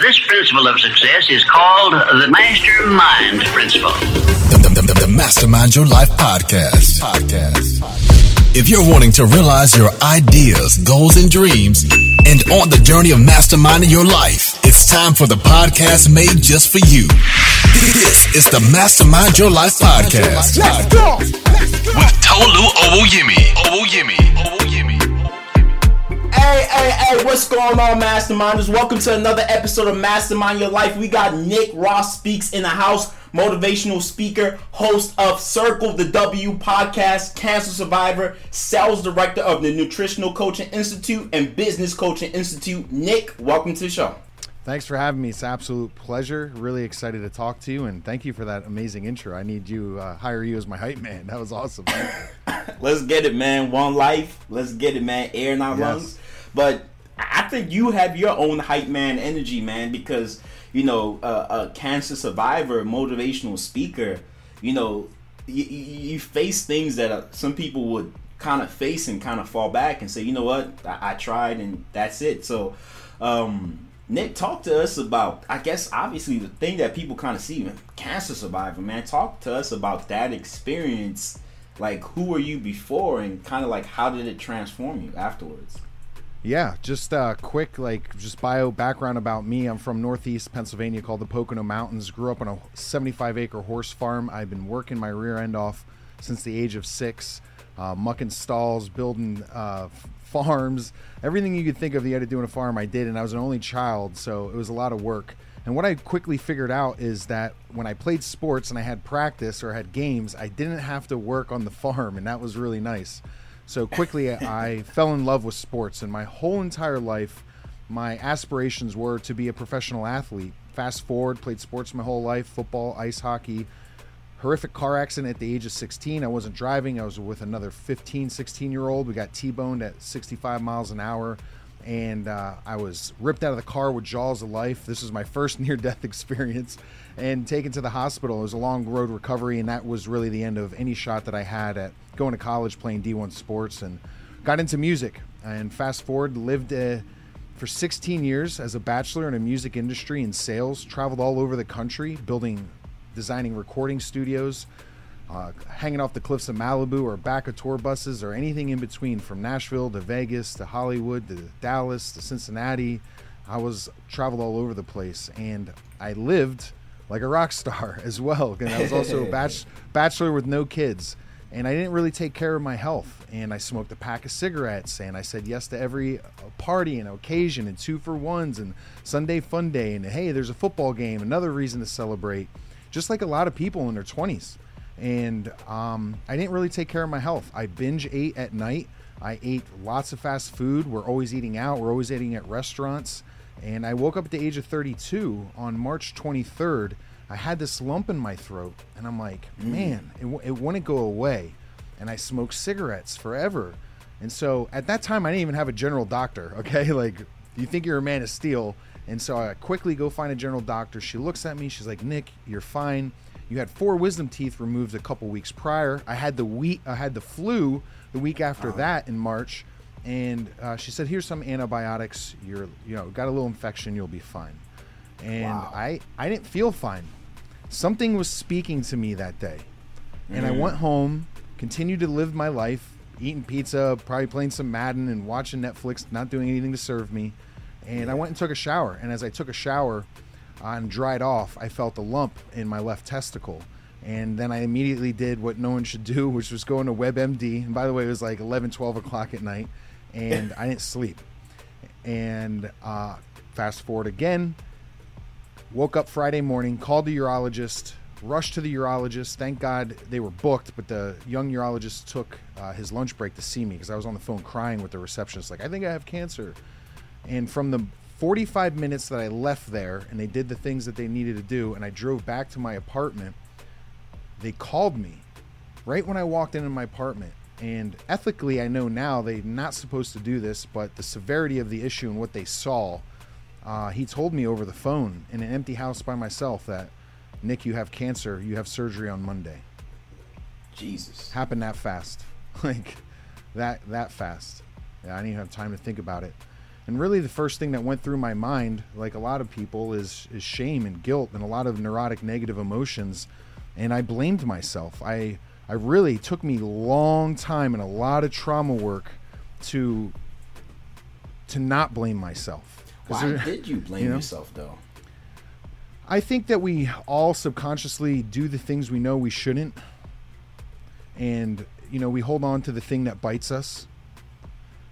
This principle of success is called the Mastermind Principle. The, the, the, the Mastermind Your Life podcast. Podcast. If you're wanting to realize your ideas, goals, and dreams, and on the journey of masterminding your life, it's time for the podcast made just for you. This is the Mastermind Your Life podcast. Let's go. With Tolu Owoyemi. Owoyemi. Owoyemi. Hey, hey, hey, what's going on, Masterminders? Welcome to another episode of Mastermind Your Life. We got Nick Ross Speaks in the house, motivational speaker, host of Circle the W podcast, cancer survivor, sales director of the Nutritional Coaching Institute and Business Coaching Institute. Nick, welcome to the show. Thanks for having me. It's an absolute pleasure. Really excited to talk to you, and thank you for that amazing intro. I need you uh, hire you as my hype man. That was awesome. Let's get it, man. One life. Let's get it, man. Air in our Yes. lungs. But I think you have your own hype man energy, man, because you know uh, a cancer survivor, motivational speaker. You know, you, you face things that uh, some people would kind of face and kind of fall back and say, you know what, I, I tried and that's it. So. um Nick, talk to us about, I guess, obviously the thing that people kind of see, man, cancer survivor, man. Talk to us about that experience. Like, who were you before, and kind of like how did it transform you afterwards? Yeah, just uh, quick, like just bio background about me. I'm from Northeast Pennsylvania, called the Pocono Mountains. Grew up on a 75 acre horse farm. I've been working my rear end off since the age of six, uh, mucking stalls, building uh, farms, everything you could think of you had to do on a farm. I did, and I was an only child, so it was a lot of work. And what I quickly figured out is that when I played sports and I had practice or had games, I didn't have to work on the farm, and that was really nice. So quickly, I fell in love with sports, and my whole entire life, my aspirations were to be a professional athlete. Fast forward, played sports my whole life football, ice hockey. Horrific car accident at the age of 16. I wasn't driving, I was with another 15, 16 year old. We got T boned at 65 miles an hour, and uh, I was ripped out of the car with jaws of life. This was my first near death experience, and taken to the hospital. It was a long road recovery, and that was really the end of any shot that I had at going to college playing D1 sports and got into music. And fast forward, lived uh, for 16 years as a bachelor in a music industry and sales, traveled all over the country, building, designing recording studios, uh, hanging off the cliffs of Malibu or back of tour buses or anything in between from Nashville to Vegas to Hollywood to Dallas to Cincinnati. I was traveled all over the place and I lived like a rock star as well. And I was also a bach- bachelor with no kids. And I didn't really take care of my health. And I smoked a pack of cigarettes. And I said yes to every uh, party and occasion and two for ones and Sunday fun day. And hey, there's a football game, another reason to celebrate. Just like a lot of people in their 20s and um, I didn't really take care of my health. I binge ate at night. I ate lots of fast food. We're always eating out. We're always eating at restaurants. And I woke up at the age of 32 on March 23rd. I had this lump in my throat, and I'm like, man, it, w- it wouldn't go away. And I smoked cigarettes forever. And so at that time, I didn't even have a general doctor. Okay, like you think you're a man of steel. And so I quickly go find a general doctor. She looks at me. She's like, Nick, you're fine. You had four wisdom teeth removed a couple weeks prior. I had the wheat. I had the flu the week after that in March, and uh, she said, "Here's some antibiotics. You're, you know, got a little infection. You'll be fine." And Wow. I, I didn't feel fine. Something was speaking to me that day, and I went home, continued to live my life, eating pizza, probably playing some Madden and watching Netflix, not doing anything to serve me. And I went and took a shower. And as I took a shower and dried off, I felt a lump in my left testicle. And then I immediately did what no one should do, which was go into WebMD. And by the way, it was like 11, 12 o'clock at night. And I didn't sleep. And uh, fast forward again, woke up Friday morning, called the urologist, rushed to the urologist. Thank God they were booked, but the young urologist took uh, his lunch break to see me because I was on the phone crying with the receptionist, like, I think I have cancer. And from the 45 minutes that I left there and they did the things that they needed to do, and I drove back to my apartment, they called me right when I walked into my apartment. And ethically, I know now they're not supposed to do this, but the severity of the issue and what they saw, uh, he told me over the phone in an empty house by myself that, Nick, you have cancer. You have surgery on Monday. Jesus. Happened that fast, like that that fast. Yeah, I didn't even have time to think about it. And really, the first thing that went through my mind, like a lot of people, is is shame and guilt and a lot of neurotic negative emotions, and I blamed myself. I I really took me a long time and a lot of trauma work to to not blame myself. Why there- did you blame you know? yourself though? I think that we all subconsciously do the things we know we shouldn't. And, you know, we hold on to the thing that bites us.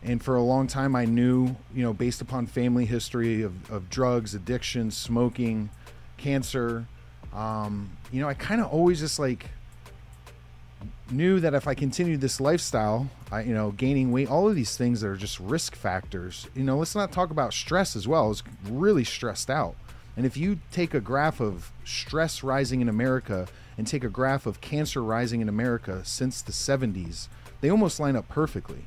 And for a long time, I knew, you know, based upon family history of, of drugs, addiction, smoking, cancer, um, you know, I kind of always just like knew that if I continued this lifestyle, I, you know, gaining weight, all of these things that are just risk factors. You know, let's not talk about stress as well. I was really stressed out. And if you take a graph of stress rising in America and take a graph of cancer rising in America since the 70s, they almost line up perfectly.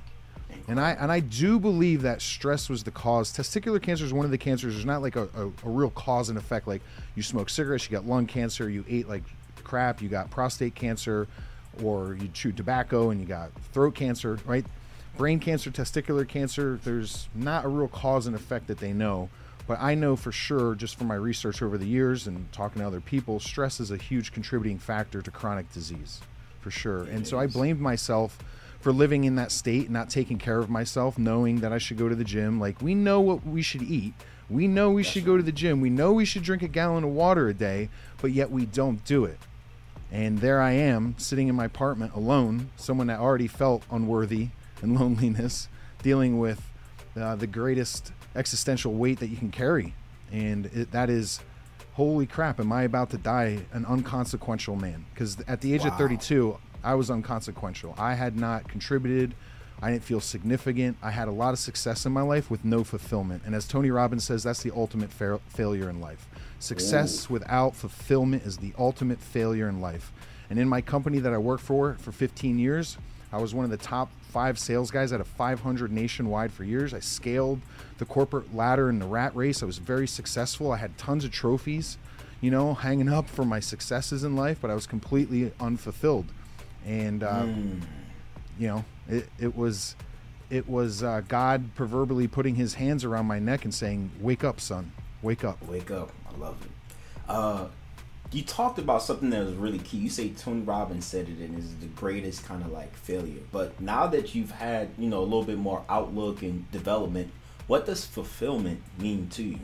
And I and I do believe that stress was the cause. Testicular cancer is one of the cancers. There's not like a, a, a real cause and effect. Like you smoke cigarettes, you got lung cancer, you ate like crap, you got prostate cancer, or you chew tobacco and you got throat cancer, right? Brain cancer, testicular cancer, there's not a real cause and effect that they know. But I know for sure, just from my research over the years and talking to other people, stress is a huge contributing factor to chronic disease, for sure. and so I blamed myself for living in that state, not taking care of myself, knowing that I should go to the gym. Like, we know what we should eat. We know we should go to the gym. We know we should drink a gallon of water a day, but yet we don't do it. And there I am, sitting in my apartment alone, someone that already felt unworthy and loneliness, dealing with uh, the greatest existential weight that you can carry. And it, that is, holy crap, am I about to die an unconsequential man? Because at the age of 32, I was unconsequential. I had not contributed. I didn't feel significant. I had a lot of success in my life with no fulfillment. And as Tony Robbins says, that's the ultimate fa- failure in life. Success without fulfillment is the ultimate failure in life. And in my company that I worked for for 15 years, I was one of the top five sales guys out of 500 nationwide for years. I scaled the corporate ladder in the rat race. I was very successful. I had tons of trophies, you know, hanging up for my successes in life, but I was completely unfulfilled. And, uh, you know, it, it was. It was uh, God proverbially putting his hands around my neck and saying, Wake up, son. Wake up. Wake up. I love it. Uh, you talked about something that was really key. You say Tony Robbins said it and is the greatest kind of like failure. But now that you've had, you know, a little bit more outlook and development, what does fulfillment mean to you,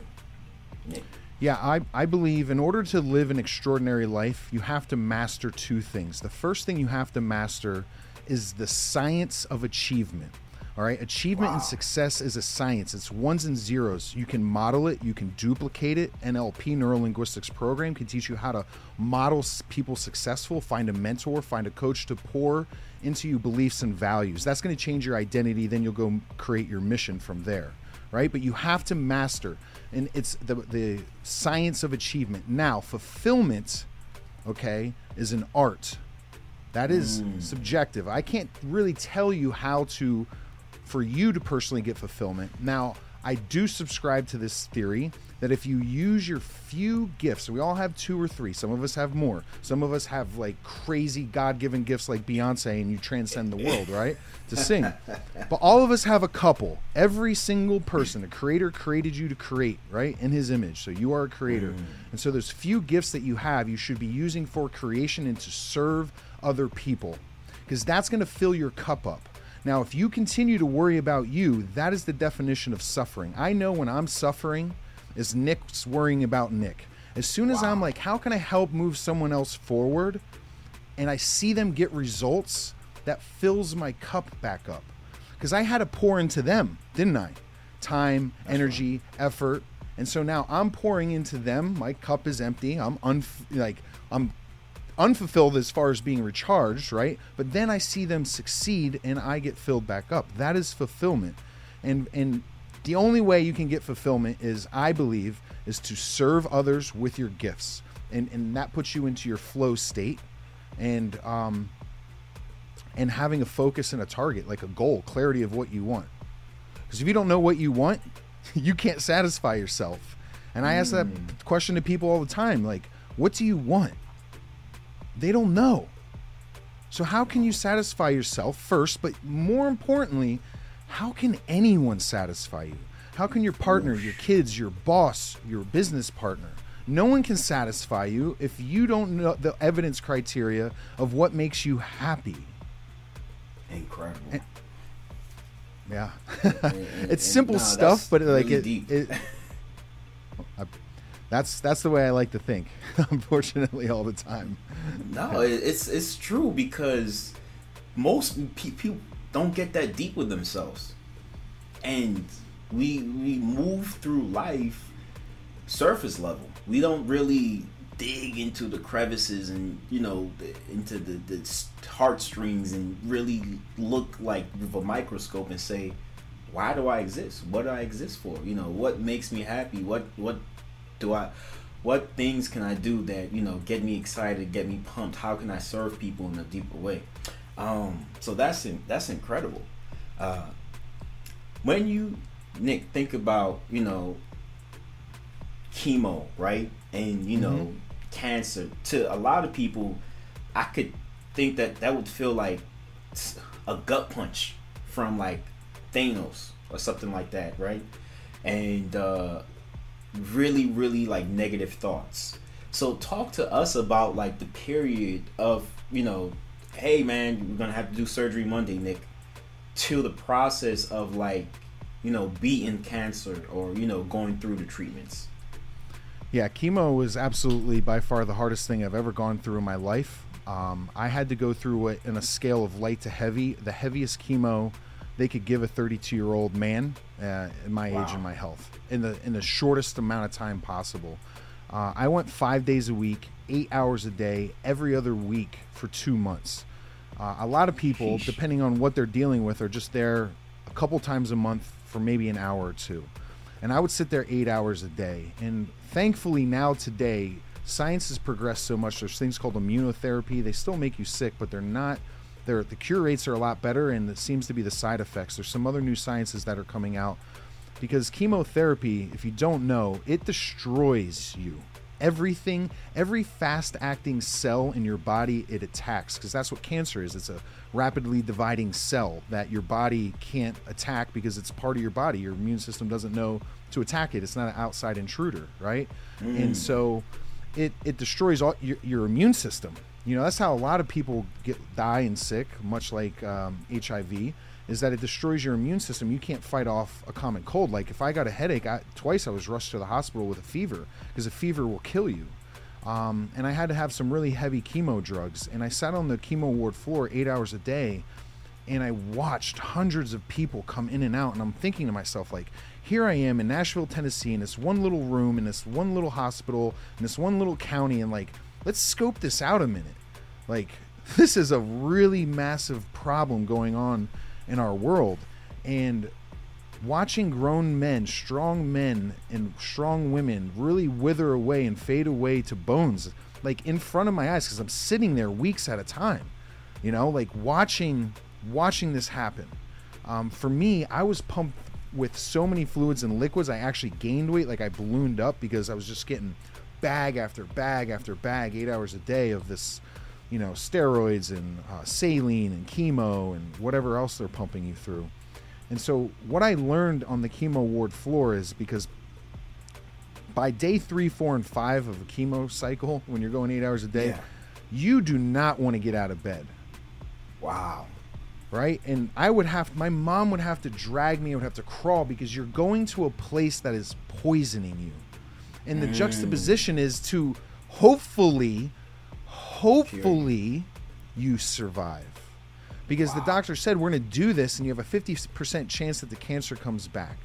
Nick? Yeah, I, I believe in order to live an extraordinary life, you have to master two things. The first thing you have to master is the science of achievement. All right, achievement and success is a science. It's ones and zeros. You can model it, you can duplicate it. NLP, Neuro Linguistics Program, can teach you how to model people successful, find a mentor, find a coach to pour into you beliefs and values. That's going to change your identity. Then you'll go create your mission from there right? But you have to master, and it's the the science of achievement. Now, fulfillment, okay, is an art. That is mm. subjective. I can't really tell you how to, for you to personally get fulfillment. Now, I do subscribe to this theory that if you use your few gifts, we all have two or three. Some of us have more. Some of us have like crazy God-given gifts like Beyonce, and you transcend the world, right? To sing. But all of us have a couple. Every single person, a creator created you to create, right? In his image. So you are a creator. Mm. And so there's few gifts that you have you should be using for creation and to serve other people. Because that's going to fill your cup up. Now, if you continue to worry about you, that is the definition of suffering. I know when I'm suffering is Nick's worrying about Nick. As soon as I'm like, how can I help move someone else forward? And I see them get results, that fills my cup back up. Because I had to pour into them, didn't I? Time, energy, effort. And so now I'm pouring into them. My cup is empty. I'm unf- like I'm unfulfilled as far as being recharged, right? But then I see them succeed and I get filled back up. That is fulfillment. And and the only way you can get fulfillment is I believe is to serve others with your gifts. And and that puts you into your flow state and um and having a focus and a target, like a goal, clarity of what you want. Because if you don't know what you want, you can't satisfy yourself. And I ask that question to people all the time like, what do you want? They don't know. So, how can you satisfy yourself first? But more importantly, how can anyone satisfy you? How can your partner, your kids, your boss, your business partner, no one can satisfy you if you don't know the evidence criteria of what makes you happy. Incredible. Yeah, And- it's and- simple stuff, but like really it, it I- that's that's the way I like to think. Unfortunately, all the time. No, it's it's true because most people don't get that deep with themselves, and we we move through life surface level. We don't really dig into the crevices and you know the- into the, the heartstrings and really look like with a microscope and say, why do I exist? What do I exist for? You know, what makes me happy? What what do I what things can I do that, you know, get me excited, get me pumped? How can I serve people in a deeper way? Um, so that's in, that's incredible. Uh, when you Nick think about, you know, chemo, right? And you know, cancer to a lot of people, I could think that that would feel like a gut punch from like Thanos or something like that, right? And uh, really, really like negative thoughts. So talk to us about like the period of you know, hey man, we're gonna have to do surgery Monday, Nick, to the process of like you know beating cancer or you know going through the treatments. Yeah, chemo was absolutely by far the hardest thing I've ever gone through in my life. Um, I had to go through it in a scale of light to heavy. The heaviest chemo they could give a 32 year old man uh, in my age and my health in the in the shortest amount of time possible. Uh, I went five days a week, eight hours a day, every other week for two months. Uh, a lot of people, Sheesh. depending on what they're dealing with, are just there a couple times a month for maybe an hour or two. And I would sit there eight hours a day. And thankfully, now today, science has progressed so much. There's things called immunotherapy. They still make you sick, but they're not. They're, the cure rates are a lot better, and it seems to be the side effects. There's some other new sciences that are coming out because chemotherapy, if you don't know, it destroys you. Everything, every fast acting cell in your body, it attacks because that's what cancer is. It's a rapidly dividing cell that your body can't attack because it's part of your body. Your immune system doesn't know to attack it. It's not an outside intruder, right? And so it, it destroys all your, your immune system. You know, that's how a lot of people get die and sick, much like um, HIV, is that it destroys your immune system. You can't fight off a common cold. Like if I got a headache, I, twice I was rushed to the hospital with a fever because a fever will kill you. Um, and I had to have some really heavy chemo drugs. And I sat on the chemo ward floor eight hours a day and I watched hundreds of people come in and out. And I'm thinking to myself, like, here I am in Nashville, Tennessee, in this one little room, in this one little hospital, in this one little county, and like, let's scope this out a minute. Like, this is a really massive problem going on in our world. And watching grown men, strong men, and strong women really wither away and fade away to bones, like in front of my eyes, because I'm sitting there weeks at a time, you know, like watching watching this happen. Um, for me, I was pumped with so many fluids and liquids. I actually gained weight, like I ballooned up because I was just getting bag after bag after bag, eight hours a day of this, you know, steroids and uh, saline and chemo and whatever else they're pumping you through. And so, what I learned on the chemo ward floor is because by day three, four, and five of a chemo cycle, when you're going eight hours a day, Yeah. you do not want to get out of bed Wow. right? And I would have my mom would have to drag me, I would have to crawl because you're going to a place that is poisoning you. And the juxtaposition is to hopefully hopefully you survive. Because the doctor said we're going to do this and you have a 50% chance that the cancer comes back.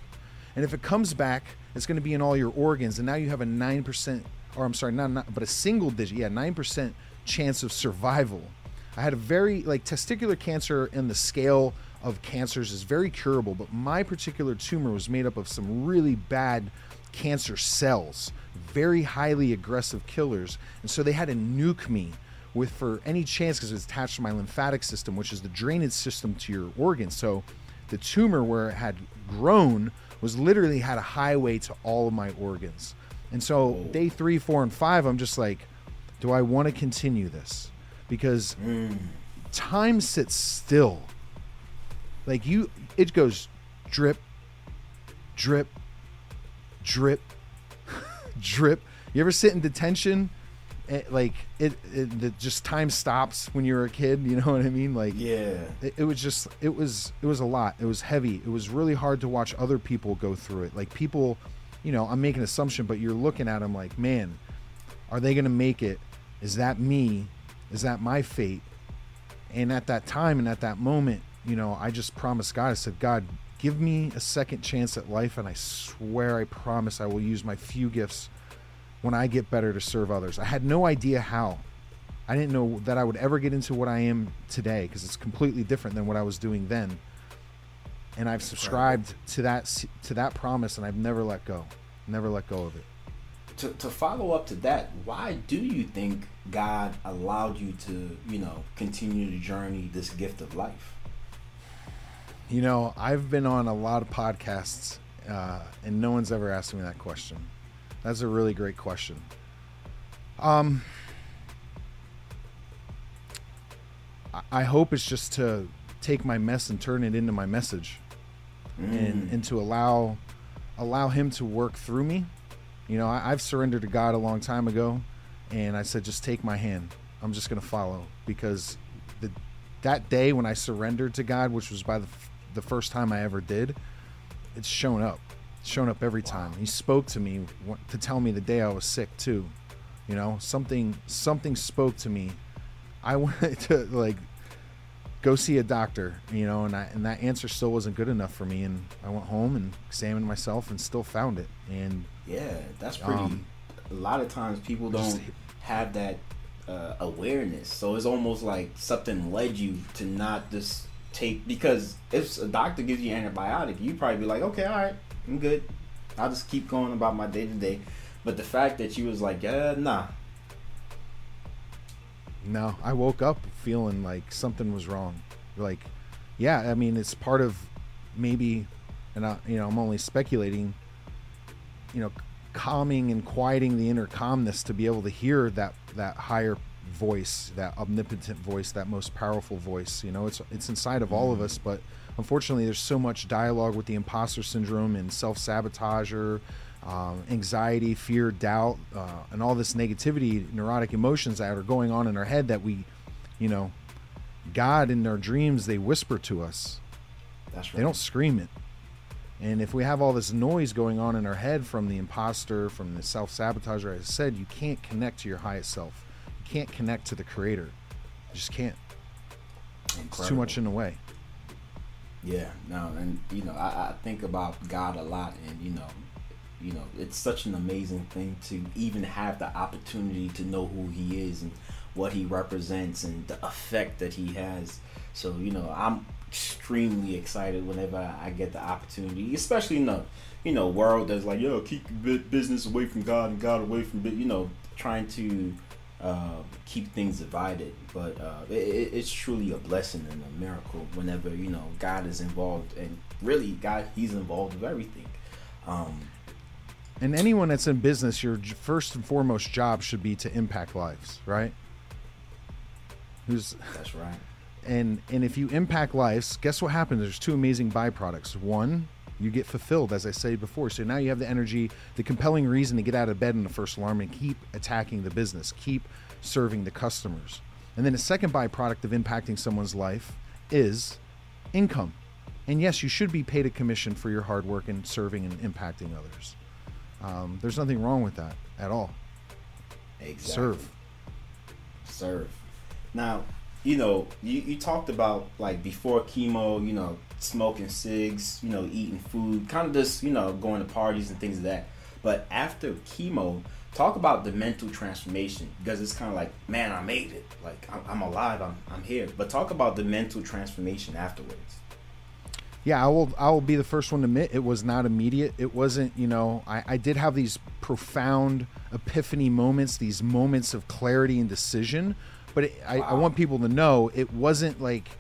And if it comes back, it's going to be in all your organs and now you have a 9% or I'm sorry, not, not but a single digit, yeah, 9% chance of survival. I had a very like testicular cancer in the scale of cancers is very curable, but my particular tumor was made up of some really bad cancer cells, very highly aggressive killers, and so they had to nuke me with for any chance because it's attached to my lymphatic system, which is the drainage system to your organs. So the tumor where it had grown was literally had a highway to all of my organs. And so day three, four, and five, I'm just like, do I want to continue this? Because mm. time sits still. Like you, it goes drip, drip, drip, drip. You ever sit in detention? eh, Like it, it, just time stops when you're a kid. You know what I mean? Like Yeah. it, it was just it was it was a lot it was heavy it was really hard to watch other people go through it like people you know i'm making an assumption but you're looking at them like man are they gonna make it is that me is that my fate and at that time and at that moment you know i just promised god i said god give me a second chance at life and i swear i promise i will use my few gifts when i get better to serve others i had no idea how I didn't know that I would ever get into what I am today because it's completely different than what I was doing then. And I've subscribed to that to that promise, and I've never let go, never let go of it. To, to follow up to that, why do you think God allowed you to, you know, continue the journey this gift of life? You know, I've been on a lot of podcasts, uh, and no one's ever asked me that question. That's a really great question. Um, I- hope it's just to take my mess and turn it into my message, and and to allow allow Him to work through me. You know, I, I've surrendered to God a long time ago, and I said, just take my hand. I'm just gonna follow because the that day when I surrendered to God, which was by the the first time I ever did, it's shown up. It's shown up every time. He spoke to me to tell me the day I was sick too. You know, something something spoke to me. I wanted to like go see a doctor, you know, and I, and that answer still wasn't good enough for me. And I went home and examined myself and still found it. And Yeah, that's pretty. Um, a lot of times people don't have that uh, awareness, so it's almost like something led you to not just take because if a doctor gives you an antibiotic, you probably be like, okay, all right, I'm good. I'll just keep going about my day to day. But the fact that you was like, yeah, nah, No, I woke up feeling like something was wrong. Like, yeah, I mean, it's part of maybe, and I, you know, I'm only speculating. You know, calming and quieting the inner calmness to be able to hear that that higher voice, that omnipotent voice, that most powerful voice. You know, it's it's inside of all of us, but unfortunately, there's so much dialogue with the imposter syndrome and self sabotager um, anxiety, fear, doubt, uh, and all this negativity, neurotic emotions that are going on in our head that we, you know, God in our dreams, they whisper to us. that's right. They don't scream it. And if we have all this noise going on in our head from the imposter, from the self sabotager, as I said, you can't connect to your highest self. Can't connect to the creator. You just can't. It's too much in the way. Yeah, no, and you know, I, I think about God a lot, and you know, you know, it's such an amazing thing to even have the opportunity to know who He is and what He represents and the effect that He has. So you know, I'm extremely excited whenever I get the opportunity, especially in the you know world that's like, yo, keep business away from God and God away from you know, trying to uh, keep things divided. But uh, it, it- it's truly a blessing and a miracle whenever you know God is involved, and really, God, He's involved with everything. Um, And anyone that's in business, your first and foremost job should be to impact lives, right? Who's that's right. and and if you impact lives guess what happens there's two amazing byproducts one you get fulfilled as i said before. So now you have the energy the compelling reason to get out of bed in the first alarm and keep attacking the business keep serving the customers. And then a second byproduct of impacting someone's life is income. And yes you should be paid a commission for your hard work in serving and impacting others. Um, there's nothing wrong with that at all. Exactly. serve. Serve. Now, you know, you, you talked about like before chemo, you know, smoking cigs, you know, eating food, kind of just, you know, going to parties and things of that. But after chemo, talk about the mental transformation because it's kind of like, man, I made it. Like, I'm, I'm alive, I'm, I'm here. But talk about the mental transformation afterwards. Yeah, I will. I will be the first one to admit it was not immediate. It wasn't. You know, I, I did have these profound epiphany moments, these moments of clarity and decision. But it, I, I want people to know it wasn't like,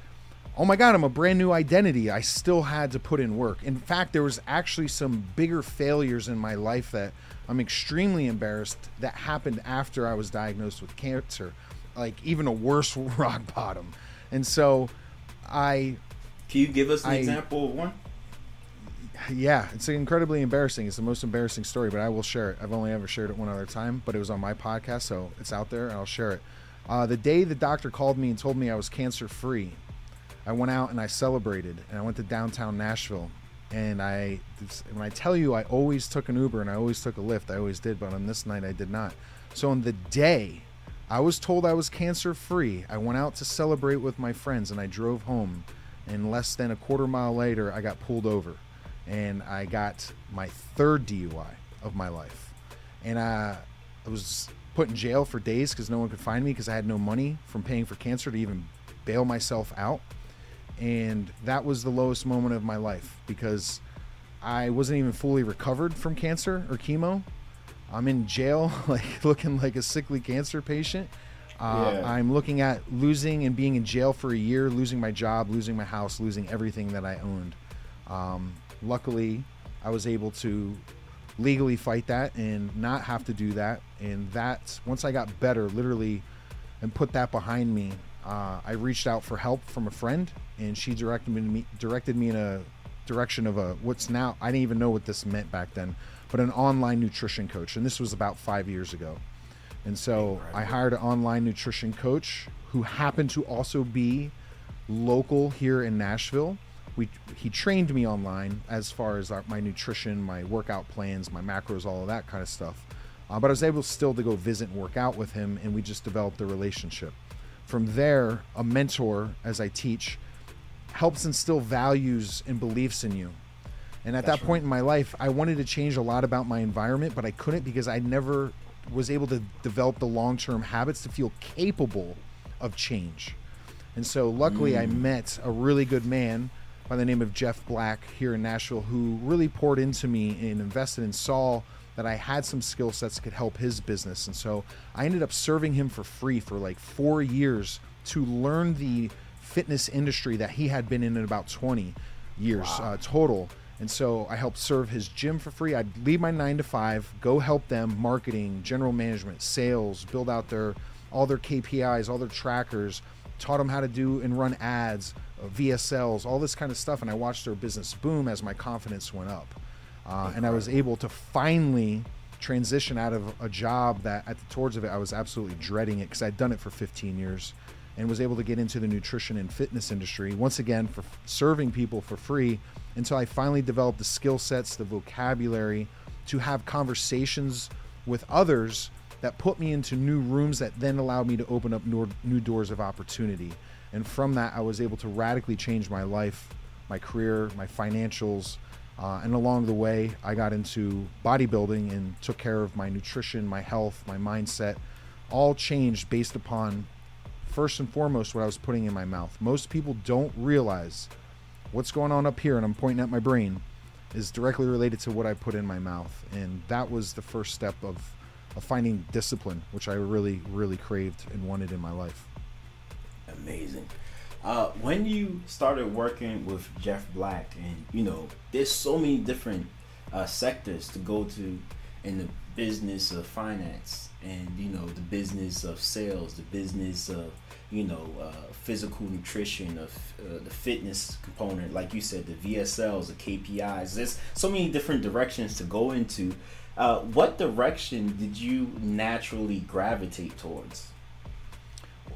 oh my god, I'm a brand new identity. I still had to put in work. In fact, there was actually some bigger failures in my life that I'm extremely embarrassed that happened after I was diagnosed with cancer, like even a worse rock bottom. And so, I Can you give us an I- example of one? Yeah, it's incredibly embarrassing. It's the most embarrassing story, but I will share it. I've only ever shared it one other time, but it was on my podcast, so it's out there, and I'll share it. Uh, the day the doctor called me and told me I was cancer free, I went out and I celebrated, and I went to downtown Nashville. And I, when I tell you, I always took an Uber and I always took a Lyft. I always did, but on this night I did not. So on the day I was told I was cancer free, I went out to celebrate with my friends and I drove home. And less than a quarter mile later, I got pulled over and I got my third DUI of my life. And I, I was put in jail for days because no one could find me because I had no money from paying for cancer to even bail myself out. And that was the lowest moment of my life because I wasn't even fully recovered from cancer or chemo. I'm in jail, like looking like a sickly cancer patient. Uh, Yeah. I'm looking at losing and being in jail for a year, losing my job, losing my house, losing everything that I owned. Um, luckily, I was able to legally fight that and not have to do that. And that's once I got better, literally, and put that behind me, uh, I reached out for help from a friend, and she directed me, me directed me in a direction of a what's now I didn't even know what this meant back then, but an online nutrition coach, and this was about five years ago. And so I hired an online nutrition coach who happened to also be local here in Nashville. We he trained me online as far as our, my nutrition, my workout plans, my macros, all of that kind of stuff. Uh, but I was able still to go visit and work out with him, and we just developed a relationship. From there, a mentor, as I teach, helps instill values and beliefs in you. And at that point in my life, I wanted to change a lot about my environment, but I couldn't because I never was able to develop the long term habits to feel capable of change. And so, luckily, I mm. met a really good man by the name of Jeff Black here in Nashville who really poured into me and invested and saw that I had some skill sets that could help his business. And so, I ended up serving him for free for like four years to learn the fitness industry that he had been in in about 20 years uh, total. And so I helped serve his gym for free. I'd leave my nine to five, go help them marketing, general management, sales, build out their all their KPIs, all their trackers, taught them how to do and run ads, uh, VSLs, all this kind of stuff. And I watched their business boom as my confidence went up. Uh, and I was able to finally transition out of a job that at the towards of it I was absolutely dreading it because I'd done it for 15 years and was able to get into the nutrition and fitness industry once again for f- serving people for free until I finally developed the skill sets, the vocabulary to have conversations with others that put me into new rooms that then allowed me to open up new, new doors of opportunity. And from that, I was able to radically change my life, my career, my financials. Uh, and along the way, I got into bodybuilding and took care of my nutrition, my health, my mindset, all changed based upon first and foremost what I was putting in my mouth. Most people don't realize what's going on up here, and I'm pointing at my brain, is directly related to what I put in my mouth. And that was the first step of, of finding discipline, which I really, really craved and wanted in my life. Amazing. Uh, when you started working with Jeff Black, and you know, there's so many different uh, sectors to go to in the business of finance, and you know, the business of sales, the business of you know, uh, physical nutrition, of uh, the fitness component, like you said, the VSLs, the KPIs. There's so many different directions to go into. Uh, what direction did you naturally gravitate towards?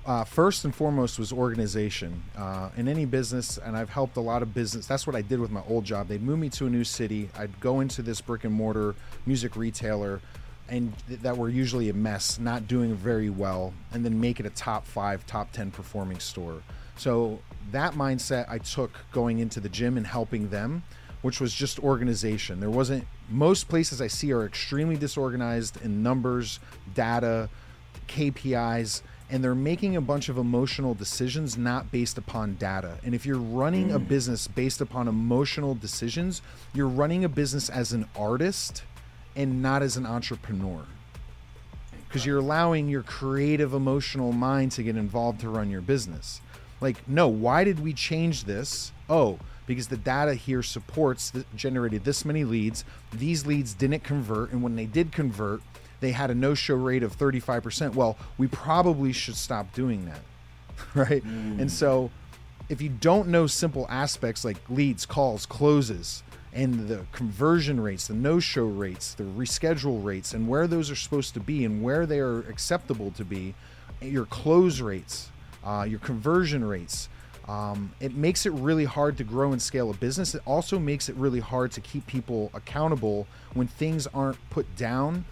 Uh, first and foremost was organization. Uh, in any business and i've helped a lot of business that's what i did with my old job. They'd move me to a new city. I'd go into this brick and mortar music retailer and th- that were usually a mess not doing very well and then make it a top five top 10 performing store. So that mindset i took going into the gym and helping them which was just organization. There wasn't most places i see are extremely disorganized in numbers data KPIs and they're making a bunch of emotional decisions not based upon data. And if you're running a mm. business based upon emotional decisions, you're running a business as an artist and not as an entrepreneur. Because you're allowing your creative emotional mind to get involved to run your business. Like, no, why did we change this? Oh, because the data here supports that generated this many leads. These leads didn't convert, and when they did convert, they had a no-show rate of 35%. Well, we probably should stop doing that. Right? And so if you don't know simple aspects like leads, calls, closes, and the conversion rates, the no-show rates, the reschedule rates, and where those are supposed to be and where they are acceptable to be, your close rates, uh, your conversion rates. Um, it makes it really hard to grow and scale a business. It also makes it really hard to keep people accountable when things aren't put down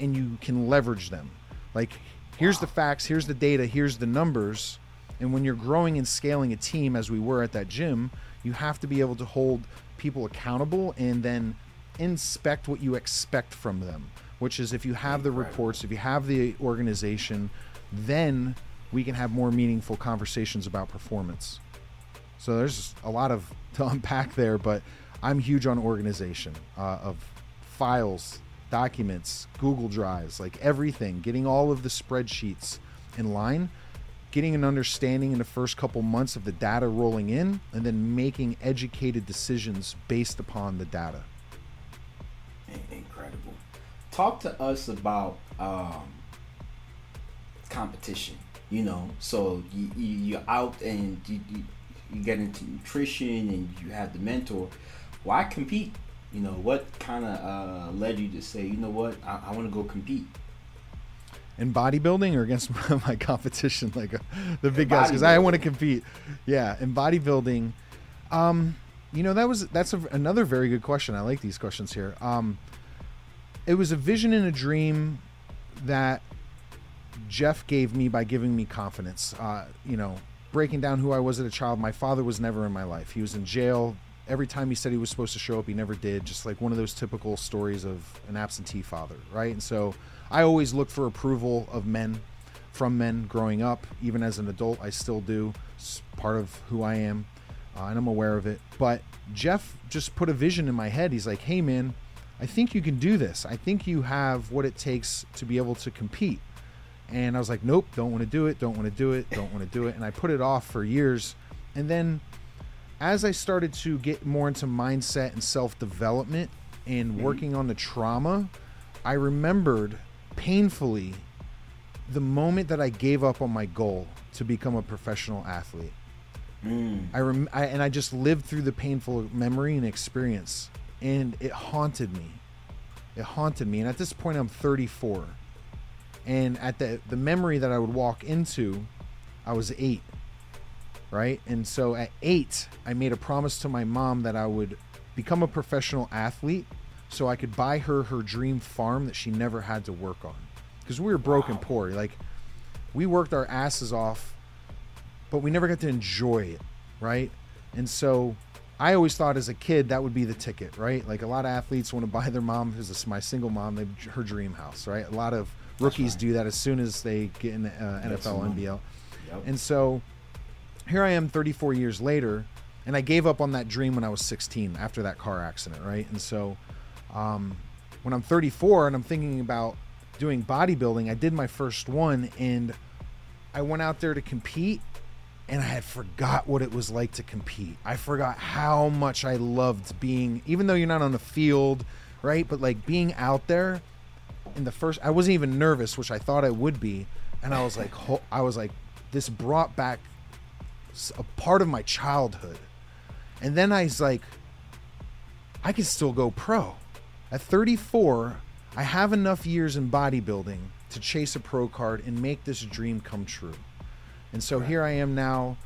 and you can leverage them. Like, here's the facts, here's the data, here's the numbers. And when you're growing and scaling a team, as we were at that gym, you have to be able to hold people accountable and then inspect what you expect from them, which is if you have the reports, if you have the organization, then we can have more meaningful conversations about performance. So there's a lot of to unpack there, but I'm huge on organization uh, of files, documents, Google Drives, like everything, getting all of the spreadsheets in line, getting an understanding in the first couple months of the data rolling in, and then making educated decisions based upon the data. Incredible. Talk to us about um, competition. You know, so you, you you're out and you, you you get into nutrition and you have the mentor. Why compete? You know, what kind of uh, led you to say, you know what, I, I want to go compete? in bodybuilding or against my competition, like uh, the big guys, because I want to compete. Yeah, in bodybuilding, um, you know that was that's a, another very good question. I like these questions here. Um, it was a vision and a dream that Jeff gave me by giving me confidence. Uh, you know, breaking down who I was as a child. My father was never in my life. He was in jail. Every time he said he was supposed to show up, he never did. Just like one of those typical stories of an absentee father, right? And so I always look for approval of men from men growing up. Even as an adult, I still do. It's part of who I am, uh, and I'm aware of it. But Jeff just put a vision in my head. He's like, hey, man, I think you can do this. I think you have what it takes to be able to compete. And I was like, nope, don't want to do it, don't want to do it, don't want to do it. And I put it off for years. And then as I started to get more into mindset and self development and mm-hmm. working on the trauma, I remembered painfully the moment that I gave up on my goal to become a professional athlete. Mm. I, rem- I and I just lived through the painful memory and experience, and it haunted me. It haunted me, and at this point, I'm 34, and at the the memory that I would walk into, I was eight, right? And so at eight, I made a promise to my mom that I would become a professional athlete, so I could buy her her dream farm that she never had to work on, because we were broke and poor. Like we worked our asses off but we never got to enjoy it, right? And so I always thought as a kid that would be the ticket, right? Like a lot of athletes want to buy their mom, who's my single mom, they, her dream house, right? A lot of rookies right. do that as soon as they get in uh, That's NFL. NBL. Yep. And so here I am 34 years later, and I gave up on that dream when I was 16 after that car accident, right? And so um, when I'm 34 and I'm thinking about doing bodybuilding, I did my first one and I went out there to compete and I had forgot what it was like to compete. I forgot how much I loved being, even though you're not on the field, right? But like being out there in the first, I wasn't even nervous, which I thought I would be, and I was like, I was like, this brought back a part of my childhood, and then I was like, I can still go pro. At 34, I have enough years in bodybuilding to chase a pro card and make this dream come true. And so here I am now,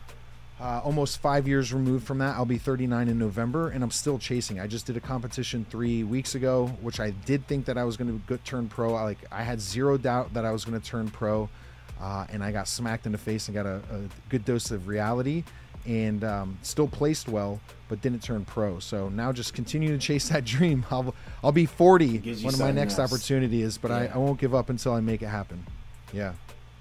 uh, almost five years removed from that. I'll be 39 in November, and I'm still chasing. I just did a competition three weeks ago, which I did think that I was going to turn pro. I, like I had zero doubt that I was going to turn pro, uh, and I got smacked in the face and got a, a good dose of reality, and um, still placed well, but didn't turn pro. So now just continue to chase that dream. I'll I'll be 40 when my next else. opportunity is, but I, Yeah. I won't give up until I make it happen. Yeah.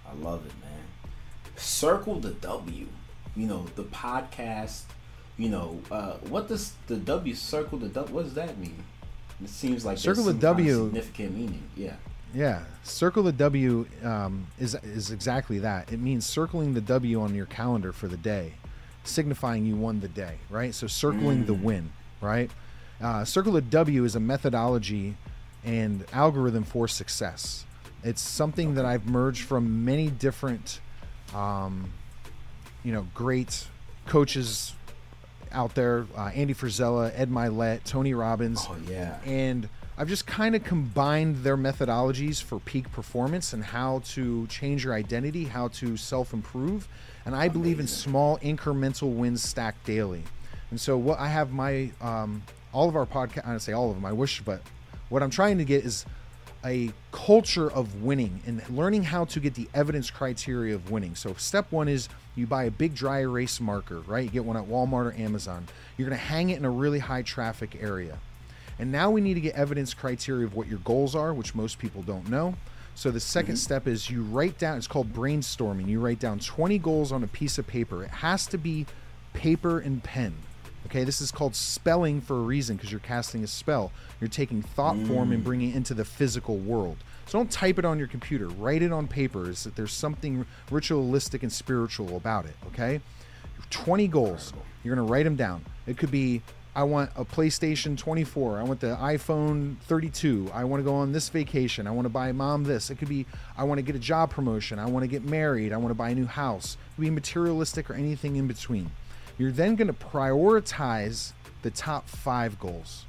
I love it, man. Circle the W. You know, the podcast. You know, uh, what does the W circle the W? What does that mean? It seems like Circle the some kind of W- significant meaning. Yeah. Yeah, circle the W um, is is exactly that. It means circling the W on your calendar for the day, signifying you won the day, right? So circling the win, right? Uh, circle the W is a methodology and algorithm for success. It's something that I've merged from many different, um, you know, great coaches out there uh, Andy Frisella, Ed Mylett, Tony Robbins. Oh, yeah. And I've just kind of combined their methodologies for peak performance and how to change your identity, how to self improve. And I believe in small incremental wins stacked daily. And so, what I have my, um, all of our podcast, I don't say all of them, I wish, but what I'm trying to get is a culture of winning and learning how to get the evidence criteria of winning. So step one is you buy a big dry erase marker, right? You get one at Walmart or Amazon. You're going to hang it in a really high traffic area. And now we need to get evidence criteria of what your goals are, which most people don't know. So the 2nd mm-hmm. step is you write down it's called brainstorming. You write down 20 goals on a piece of paper. It has to be paper and pen. Okay, this is called spelling for a reason because you're casting a spell. You're taking thought form and mm. bringing it into the physical world. So don't type it on your computer. Write it on paper. Is that there's something ritualistic and spiritual about it. Okay, 20 goals. You're gonna write them down. It could be I want a PlayStation 24. I want the iPhone 32. I want to go on this vacation. I want to buy mom this. It could be I want to get a job promotion. I want to get married. I want to buy a new house. Be materialistic or anything in between. You're then going to prioritize the top five goals.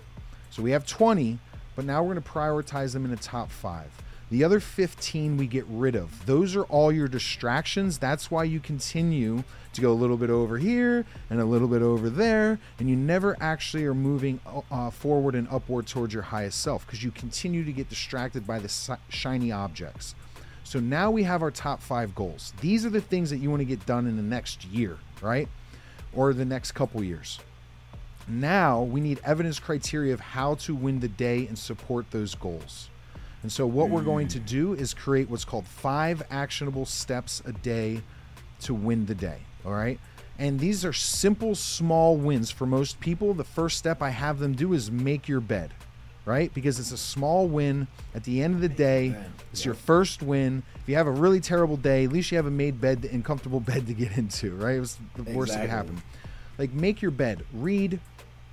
So we have 20, but now we're going to prioritize them in the top five. The other 15 we get rid of. Those are all your distractions. That's why you continue to go a little bit over here and a little bit over there, and you never actually are moving uh, forward and upward towards your highest self because you continue to get distracted by the shiny objects. So now we have our top five goals. These are the things that you want to get done in the next year, right? Or the next couple years. Now we need evidence criteria of how to win the day and support those goals. And so, what we're going to do is create what's called five actionable steps a day to win the day. All right. And these are simple, small wins for most people. The first step I have them do is make your bed, right? Because it's a small win. At the end of the day, it's your first win. If you have a really terrible day, at least you have a made bed and comfortable bed to get into, right? It was the worst that could happen. Like, make your bed, read,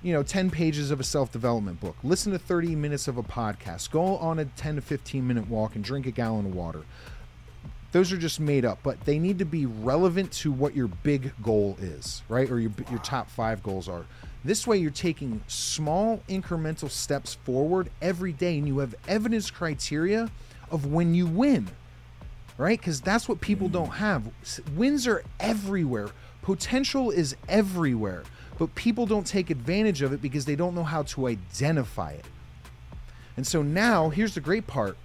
you know 10 pages of a self-development book. Listen to 30 minutes of a podcast. Go on a 10 to 15 minute walk and drink a gallon of water. Those are just made up but they need to be relevant to what your big goal is right? Or your, your top five goals are. This way you're taking small incremental steps forward every day and you have evidence criteria of when you win right? Because that's what people don't have. Wins are everywhere, potential is everywhere, but people don't take advantage of it because they don't know how to identify it. And so now, here's the great part.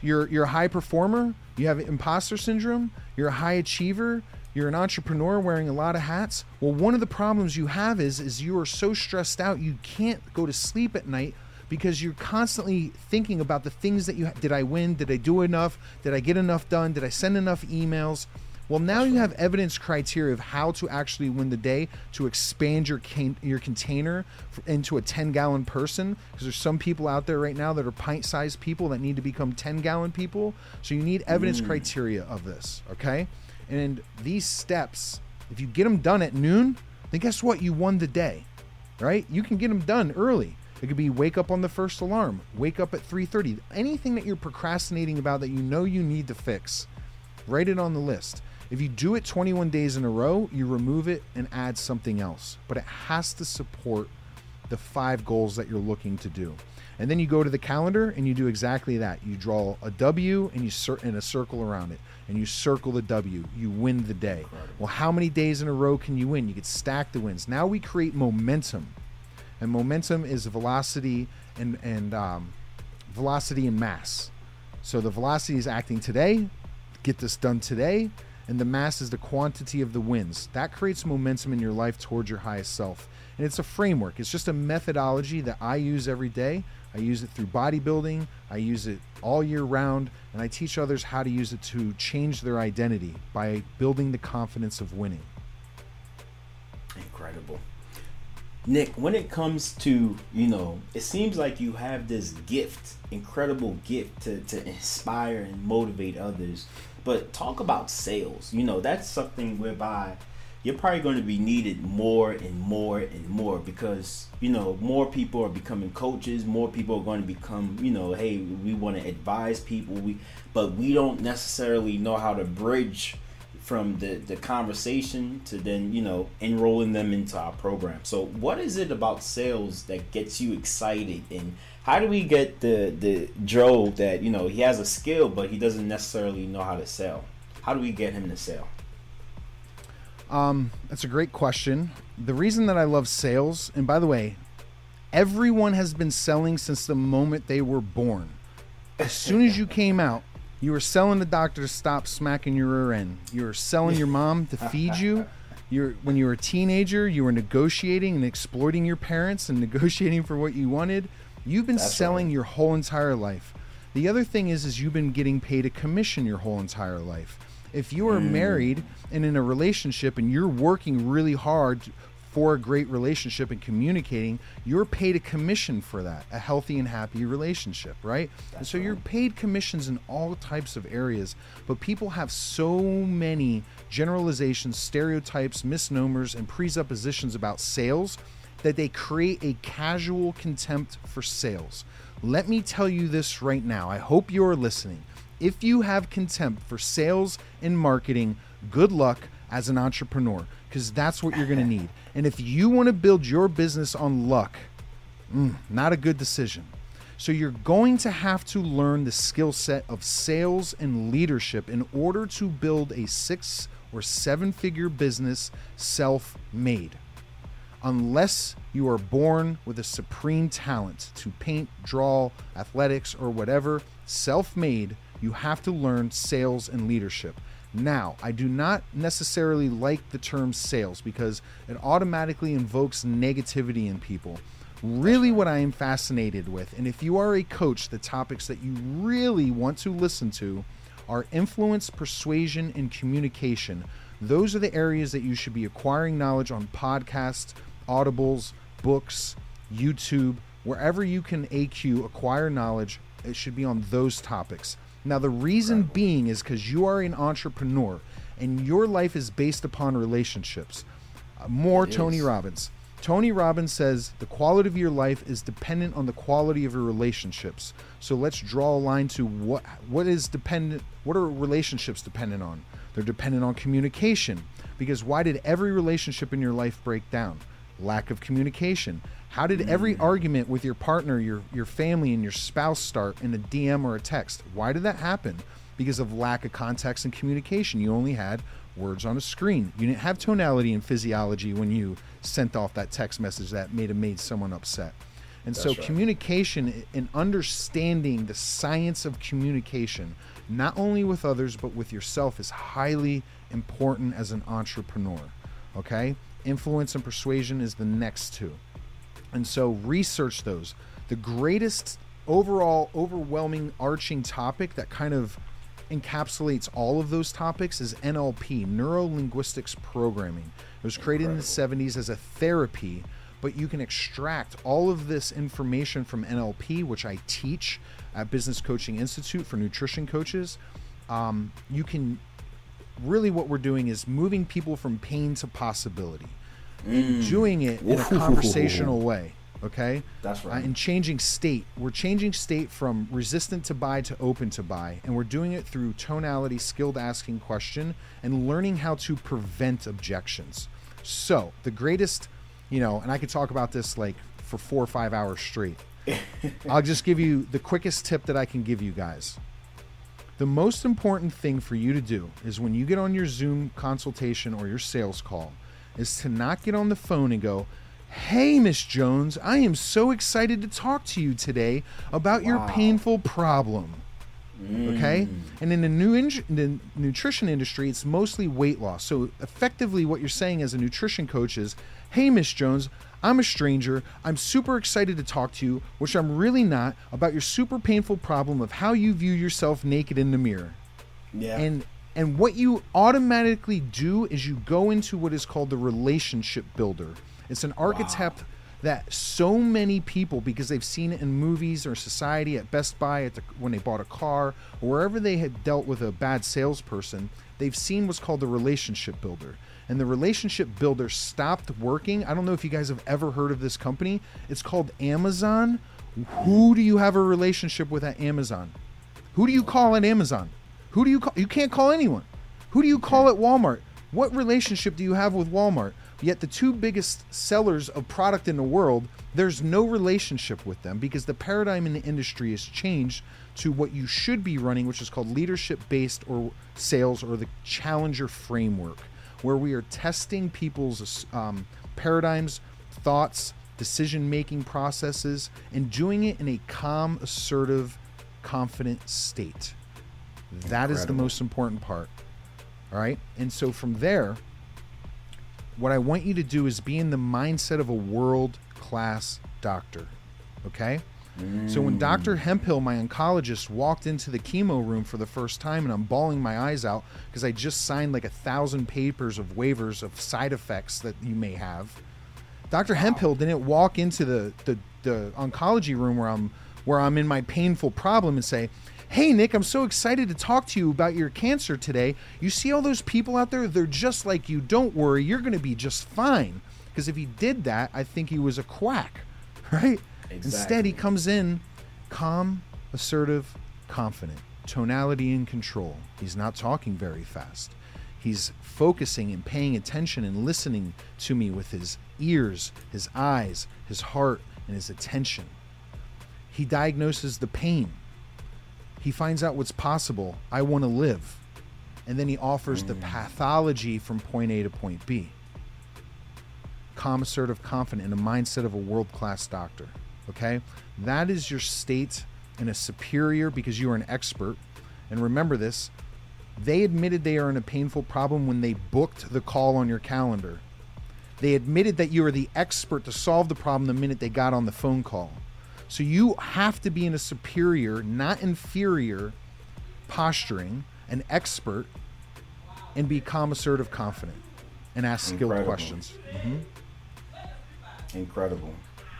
You're you're a high performer, you have imposter syndrome, you're a high achiever, you're an entrepreneur wearing a lot of hats. Well, one of the problems you have is is you are so stressed out you can't go to sleep at night because you're constantly thinking about the things that you did I win? Did I do enough? Did I get enough done? Did I send enough emails? Well, now you have evidence criteria of how to actually win the day to expand your can- your container into a 10 gallon person because there's some people out there right now that are pint sized people that need to become 10 gallon people. So you need evidence mm. criteria of this, okay? And these steps, if you get them done at noon, then guess what? You won the day, right? You can get them done early. It could be wake up on the first alarm, wake up at 3:30. Anything that you're procrastinating about that you know you need to fix, write it on the list. If you do it 21 days in a row, you remove it and add something else. But it has to support the five goals that you're looking to do. And then you go to the calendar and you do exactly that. You draw a W and you cir- and a circle around it, and you circle the W. You win the day. Well, how many days in a row can you win? You could stack the wins. Now we create momentum, and momentum is velocity and and um, velocity and mass. So the velocity is acting today, get this done today, and the mass is the quantity of the wins. That creates momentum in your life towards your highest self. And it's a framework. It's just a methodology that I use every day. I use it through bodybuilding. I use it all year round, and I teach others how to use it to change their identity by building the confidence of winning. Incredible. Nick, when it comes to, you know, it seems like you have this gift, incredible gift to, to inspire and motivate others. But talk about sales. You know, that's something whereby you're probably going to be needed more and more and more because, you know, more people are becoming coaches, more people are going to become, you know, hey, we want to advise people, we but we don't necessarily know how to bridge from the the conversation to then you know enrolling them into our program. So, what is it about sales that gets you excited, and how do we get the the Joe that you know he has a skill but he doesn't necessarily know how to sell? How do we get him to sell? Um, that's a great question. The reason that I love sales, and by the way, everyone has been selling since the moment they were born. As soon as you came out, you were selling the doctor to stop smacking your rear end. You were selling your mom to feed you. You're when you were a teenager, you were negotiating and exploiting your parents and negotiating for what you wanted. You've been That's selling right. your whole entire life. The other thing is is you've been getting paid a commission your whole entire life. If you are mm. married and in a relationship and you're working really hard for a great relationship and communicating, you're paid a commission for that, a healthy and happy relationship, right? and so you're paid commissions in all types of areas, but people have so many generalizations, stereotypes, misnomers, and presuppositions about sales that they create a casual contempt for sales. Let me tell you this right now. I hope you're listening. If you have contempt for sales and marketing, good luck as an entrepreneur because that's what you're going to need. And if you want to build your business on luck, mm, not a good decision. So you're going to have to learn the skill set of sales and leadership in order to build a six or seven figure business self made unless you are born with a supreme talent to paint, draw, athletics, or whatever, self made, you have to learn sales and leadership. Now, I do not necessarily like the term sales because it automatically invokes negativity in people. Really, what I am fascinated with, and if you are a coach, the topics that you really want to listen to are influence, persuasion, and communication. Those are the areas that you should be acquiring knowledge on podcasts, audibles, books, YouTube, wherever you can AQ, acquire knowledge, it should be on those topics. Now, the reason being is because you are an entrepreneur and your life is based upon relationships. Uh, more It Tony is. Robbins. Tony Robbins says the quality of your life is dependent on the quality of your relationships. So let's draw a line to what what is dependent what are relationships dependent on? They're dependent on communication. Because why did every relationship in your life break down? Lack of communication. How did every hmm. argument with your partner, your your family and your spouse start in a DM or a text? Why did that happen? Because of lack of context and communication. You only had words on a screen. You didn't have tonality and physiology when you sent off that text message that have made someone upset. And so, right. communication and understanding the science of communication, not only with others, but with yourself, is highly important as an entrepreneur. Okay? Influence and persuasion is the next two. And so, research those. The greatest overall, overwhelming, arching topic that kind of encapsulates all of those topics is NLP, Neuro Linguistics Programming. It was created in the 70s as a therapy, but you can extract all of this information from NLP, which I teach at Business Coaching Institute for nutrition coaches. Um, you can really, what we're doing is moving people from pain to possibility and doing it in a conversational way. Okay? That's Uh, right. and changing state. We're changing state from resistant to buy to open to buy. And we're doing it through tonality, skilled asking question, and learning how to prevent objections. So, the greatest, you know, and I could talk about this like for four or five hours straight. I'll just give you the quickest tip that I can give you guys. The most important thing for you to do is when you get on your Zoom consultation or your sales call, is to not get on the phone and go, Hey, Miss Jones, I am so excited to talk to you today about your painful problem. Okay? Mm. And in the new in- the nutrition industry, it's mostly weight loss. So effectively, what you're saying as a nutrition coach is, "Hey, Miss Jones, I'm a stranger. I'm super excited to talk to you, which I'm really not, about your super painful problem of how you view yourself naked in the mirror." yeah. And and what you automatically do is you go into what is called the relationship builder. It's an archetype that so many people, because they've seen it in movies or society at Best Buy, at the, when they bought a car, or wherever they had dealt with a bad salesperson, they've seen what's called the relationship builder. And the relationship builder stopped working. I don't know if you guys have ever heard of this company. It's called Amazon. Who do you have a relationship with at Amazon? Who do you call at Amazon? Who do you call? You can't call anyone. Who do you call at Walmart? What relationship do you have with Walmart? Yet the two biggest sellers of product in the world, there's no relationship with them because the paradigm in the industry has changed to what you should be running, which is called leadership based or sales or the challenger framework, where we are testing people's um, paradigms, thoughts, decision making processes, and doing it in a calm, assertive, confident state. That is the most important part. All right. And so from there, what I want you to do is be in the mindset of a world class doctor. Okay? Mm. So when Dr. Hemphill, my oncologist, walked into the chemo room for the first time and I'm bawling my eyes out because I just signed like a thousand papers of waivers of side effects that you may have. Dr. Wow. Hemphill didn't walk into the, the, the oncology room where I'm where I'm in my painful problem and say, Hey, Nick, I'm so excited to talk to you about your cancer today. You see all those people out there? They're just like you. Don't worry, you're going to be just fine. Because if he did that, I think he was a quack, right? Exactly. Instead, he comes in calm, assertive, confident, tonality in control. He's not talking very fast. He's focusing and paying attention and listening to me with his ears, his eyes, his heart, and his attention. He diagnoses the pain he finds out what's possible. I want to live. And then he offers mm. the pathology from point A to point B. Calm, assertive, confident, in a mindset of a world class doctor. Okay? That is your state in a superior because you are an expert. And remember this they admitted they are in a painful problem when they booked the call on your calendar. They admitted that you are the expert to solve the problem the minute they got on the phone call. So you have to be in a superior, not inferior posturing, an expert, and be calm, assertive, confident, and ask skilled Incredible. questions. Mm-hmm. Incredible.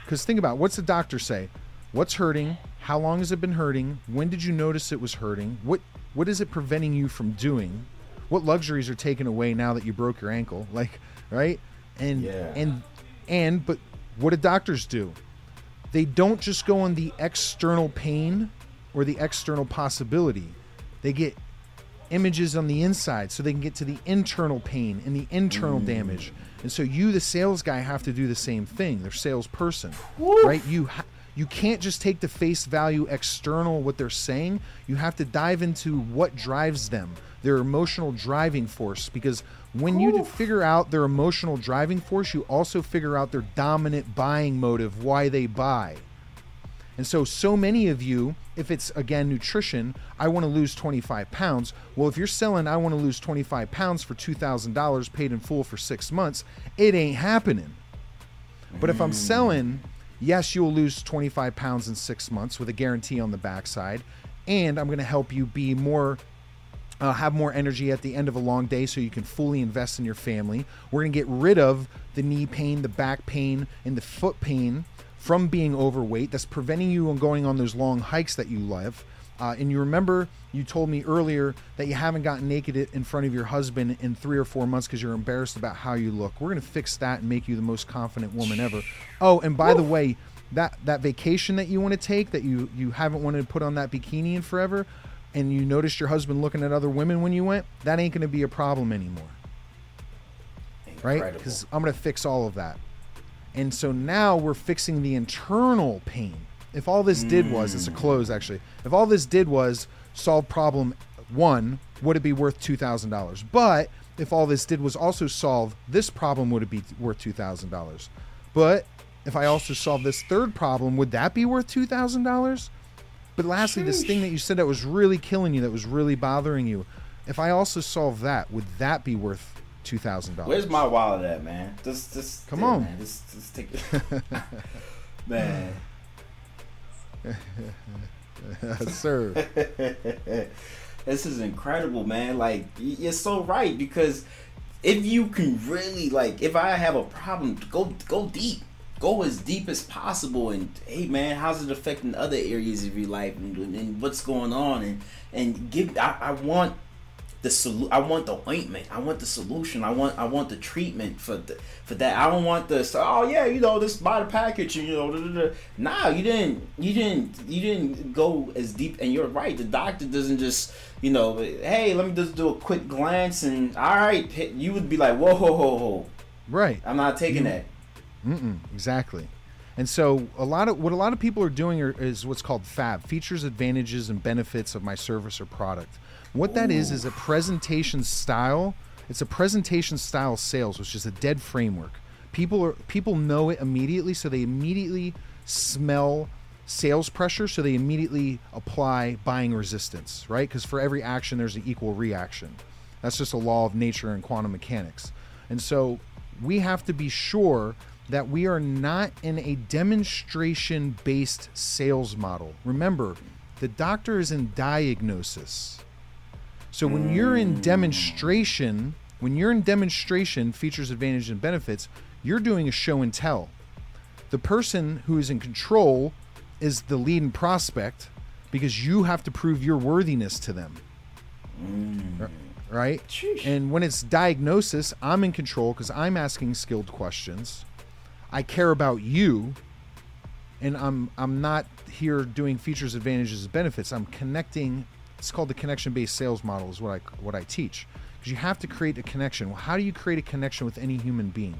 Because think about it, what's the doctor say? What's hurting? How long has it been hurting? When did you notice it was hurting? What what is it preventing you from doing? What luxuries are taken away now that you broke your ankle? Like, right? And yeah. and and but what do doctors do? They don't just go on the external pain or the external possibility. They get images on the inside so they can get to the internal pain and the internal mm. damage. And so you, the sales guy, have to do the same thing. They're salesperson, right? You ha- you can't just take the face value external what they're saying. You have to dive into what drives them, their emotional driving force. Because when you figure out their emotional driving force, you also figure out their dominant buying motive, why they buy. And so, so many of you, if it's again nutrition, I want to lose 25 pounds. Well, if you're selling, I want to lose 25 pounds for $2,000 paid in full for six months, it ain't happening. But if I'm selling, yes, you'll lose 25 pounds in six months with a guarantee on the backside. And I'm going to help you be more uh, have more energy at the end of a long day so you can fully invest in your family. We're going to get rid of the knee pain, the back pain, and the foot pain from being overweight that's preventing you from going on those long hikes that you love. Uh, and you remember you told me earlier that you haven't gotten naked in front of your husband in three or four months because you're embarrassed about how you look. We're going to fix that and make you the most confident woman ever. Oh, and by the way, that that vacation that you want to take that you you haven't wanted to put on that bikini in forever, and you noticed your husband looking at other women when you went, that ain't going to be a problem anymore. Incredible. Right? Because I'm going to fix all of that. And so now we're fixing the internal pain. If all this did was, it's a mm. close actually. If all this did was solve problem one, would it be worth $2,000? But if all this did was also solve this problem, would it be worth $2,000? But if I also solve this third problem, would that be worth $2,000? But lastly, Sheesh. this thing that you said that was really killing you, that was really bothering you, if I also solve that, would that be worth two thousand dollars? Where's my wallet at, man? Just, just come on, man. Just, just take it, man. sir. this is incredible, man. Like you're so right because if you can really like, if I have a problem, go go deep go as deep as possible and hey man how's it affecting other areas of your life and, and what's going on and and give I, I want the solu- I want the ointment. I want the solution. I want I want the treatment for the, for that. I don't want this. Oh yeah, you know this buy the package. and You know, da, da, da. nah, you didn't. You didn't. You didn't go as deep. And you're right. The doctor doesn't just you know. Hey, let me just do a quick glance and all right. You would be like, whoa, whoa, whoa, whoa. Right. I'm not taking that. Mm-mm, exactly. And so a lot of what a lot of people are doing are, is what's called FAB, features, advantages, and benefits of my service or product. What that is is a presentation style. It's a presentation style sales, which is a dead framework. People are people know it immediately, so they immediately smell sales pressure, so they immediately apply buying resistance, right? Because for every action, there's an equal reaction. That's just a law of nature and quantum mechanics. And so we have to be sure that we are not in a demonstration based sales model. Remember, the doctor is in diagnosis. So when you're in demonstration, when you're in demonstration, features, advantages, and benefits, you're doing a show and tell. The person who is in control is the lead and prospect because you have to prove your worthiness to them. Mm. Right? Sheesh. And when it's diagnosis, I'm in control because I'm asking skilled questions. I care about you and I'm I'm not here doing features, advantages, and benefits. I'm connecting. It's called the connection-based sales model. Is what I what I teach because you have to create a connection. Well, how do you create a connection with any human being?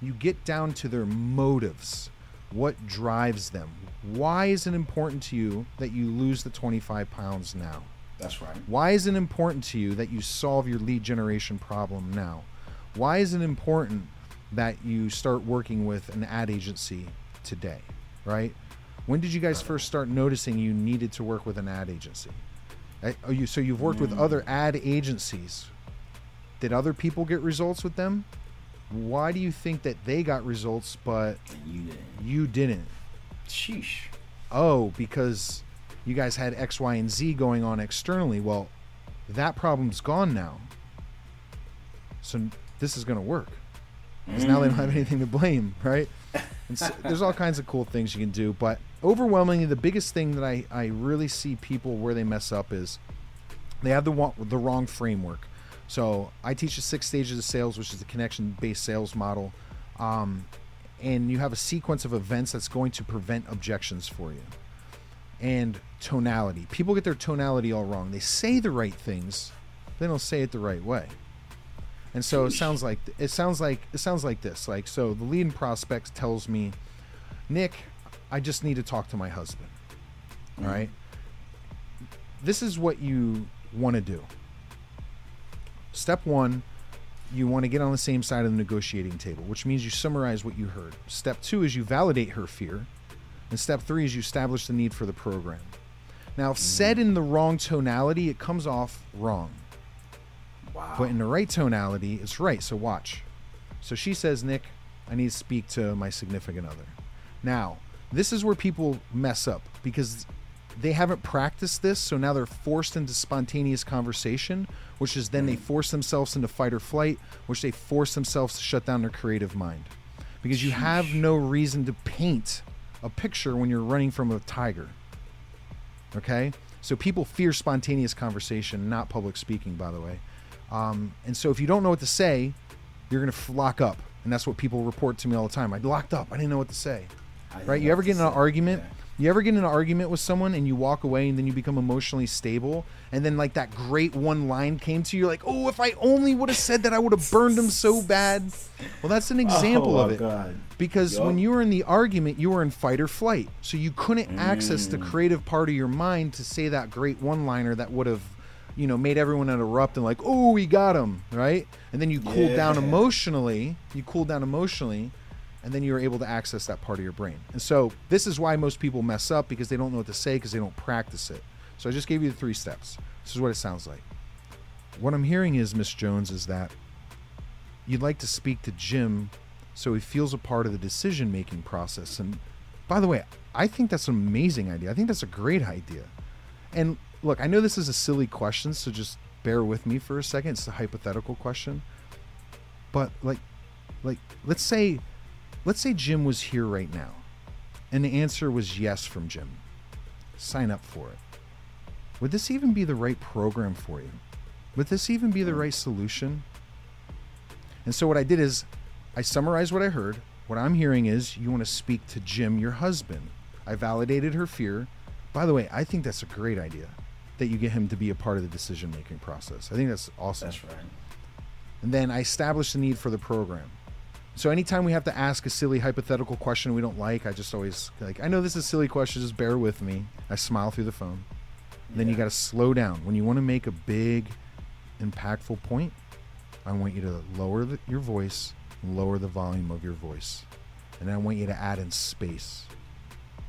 You get down to their motives. What drives them? Why is it important to you that you lose the 25 pounds now? That's right. Why is it important to you that you solve your lead generation problem now? Why is it important that you start working with an ad agency today? Right? When did you guys first start noticing you needed to work with an ad agency? Uh, Oh, you so you've worked with other ad agencies. Did other people get results with them? Why do you think that they got results but you didn't. you didn't? Sheesh. oh, because you guys had X, Y, and Z going on externally. Well, that problem's gone now. So this is going to work. Because now they don't have anything to blame, right? And so, there's all kinds of cool things you can do. But overwhelmingly, the biggest thing that I, I really see people where they mess up is they have the, the wrong framework. So I teach the six stages of sales, which is the connection based sales model. Um, and you have a sequence of events that's going to prevent objections for you. And tonality. People get their tonality all wrong. They say the right things, they don't say it the right way. And so it sounds like it sounds like it sounds like this. Like so the leading prospect tells me, "Nick, I just need to talk to my husband." All right? This is what you want to do. Step 1, you want to get on the same side of the negotiating table, which means you summarize what you heard. Step 2 is you validate her fear. And step 3 is you establish the need for the program. Now, if said mm. in the wrong tonality, it comes off wrong. Wow. But in the right tonality, it's right. So watch. So she says, Nick, I need to speak to my significant other. Now, this is where people mess up because they haven't practiced this. So now they're forced into spontaneous conversation, which is then they mm. force themselves into fight or flight, which they force themselves to shut down their creative mind. Because you have no reason to paint a picture when you're running from a tiger. Okay? So people fear spontaneous conversation, not public speaking, by the way. Um, and so if you don't know what to say, you're going to lock up. And that's what people report to me all the time. I locked up. I didn't know what to say. Right? You ever get in an argument? that. You ever get in an argument with someone and you walk away and then you become emotionally stable and then like that great one line came to you like, "Oh, if I only would have said that I would have burned him so bad." Well, that's an example oh, of it. God. Because Yup. when you were in the argument, you were in fight or flight. So you couldn't access Mm. the creative part of your mind to say that great one liner that would have, you know, made everyone erupt and like, oh, we got him, right? And then you cooled down emotionally. You cooled down emotionally, and then you were able to access that part of your brain. And so this is why most people mess up because they don't know what to say because they don't practice it. So I just gave you the three steps. This is what it sounds like. What I'm hearing is, Miss Jones, is that you'd like to speak to Jim so he feels a part of the decision making process. And by the way, I think that's an amazing idea. I think that's a great idea. And look, I know this is a silly question, so just bear with me for a second. It's a hypothetical question. But like like let's say let's say Jim was here right now and the answer was yes from Jim. Sign up for it. Would this even be the right program for you? would this even be the hmm. right solution? And so what I did is I summarized what I heard. What I'm hearing is you want to speak to Jim, your husband. I validated her fear. By the way, I think that's a great idea that you get him to be a part of the decision making process. I think that's awesome. That's right. And then I establish the need for the program. So anytime we have to ask a silly hypothetical question we don't like, I just always like I know this is a silly question, just bear with me. I smile through the phone. Then you got to slow down. When you want to make a big impactful point, I want you to lower the, your voice, lower the volume of your voice. And I want you to add in space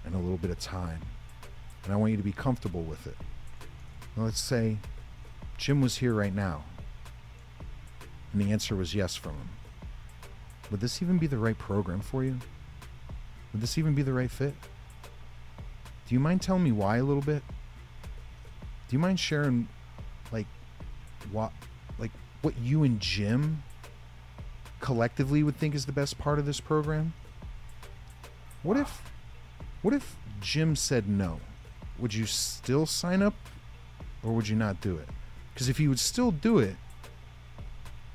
and a little bit of time. And I want you to be comfortable with it. Let's say Jim was here right now. And the answer was yes from him. Would this even be the right program for you? Would this even be the right fit? Do you mind telling me why a little bit? Do you mind sharing like what like what you and Jim collectively would think is the best part of this program? What if what if Jim said no? Would you still sign up or would you not do it? Because if you would still do it,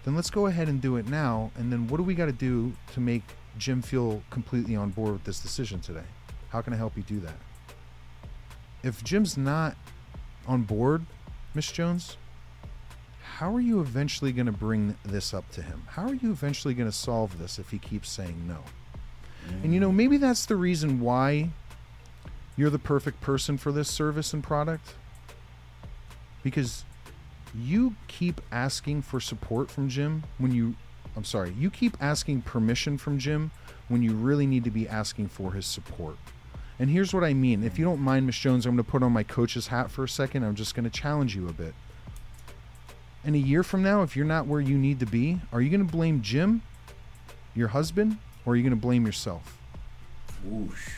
then let's go ahead and do it now. And then what do we got to do to make Jim feel completely on board with this decision today? How can I help you do that? If Jim's not on board, Miss Jones, how are you eventually going to bring this up to him? How are you eventually going to solve this if he keeps saying no? And you know, mm. maybe that's the reason why you're the perfect person for this service and product. Because you keep asking for support from Jim when you I'm sorry, you keep asking permission from Jim when you really need to be asking for his support. And here's what I mean. If you don't mind, Miss Jones, I'm going to put on my coach's hat for a second. I'm just going to challenge you a bit. In a year from now, if you're not where you need to be, are you going to blame Jim, your husband, or are you going to blame yourself? Whoosh.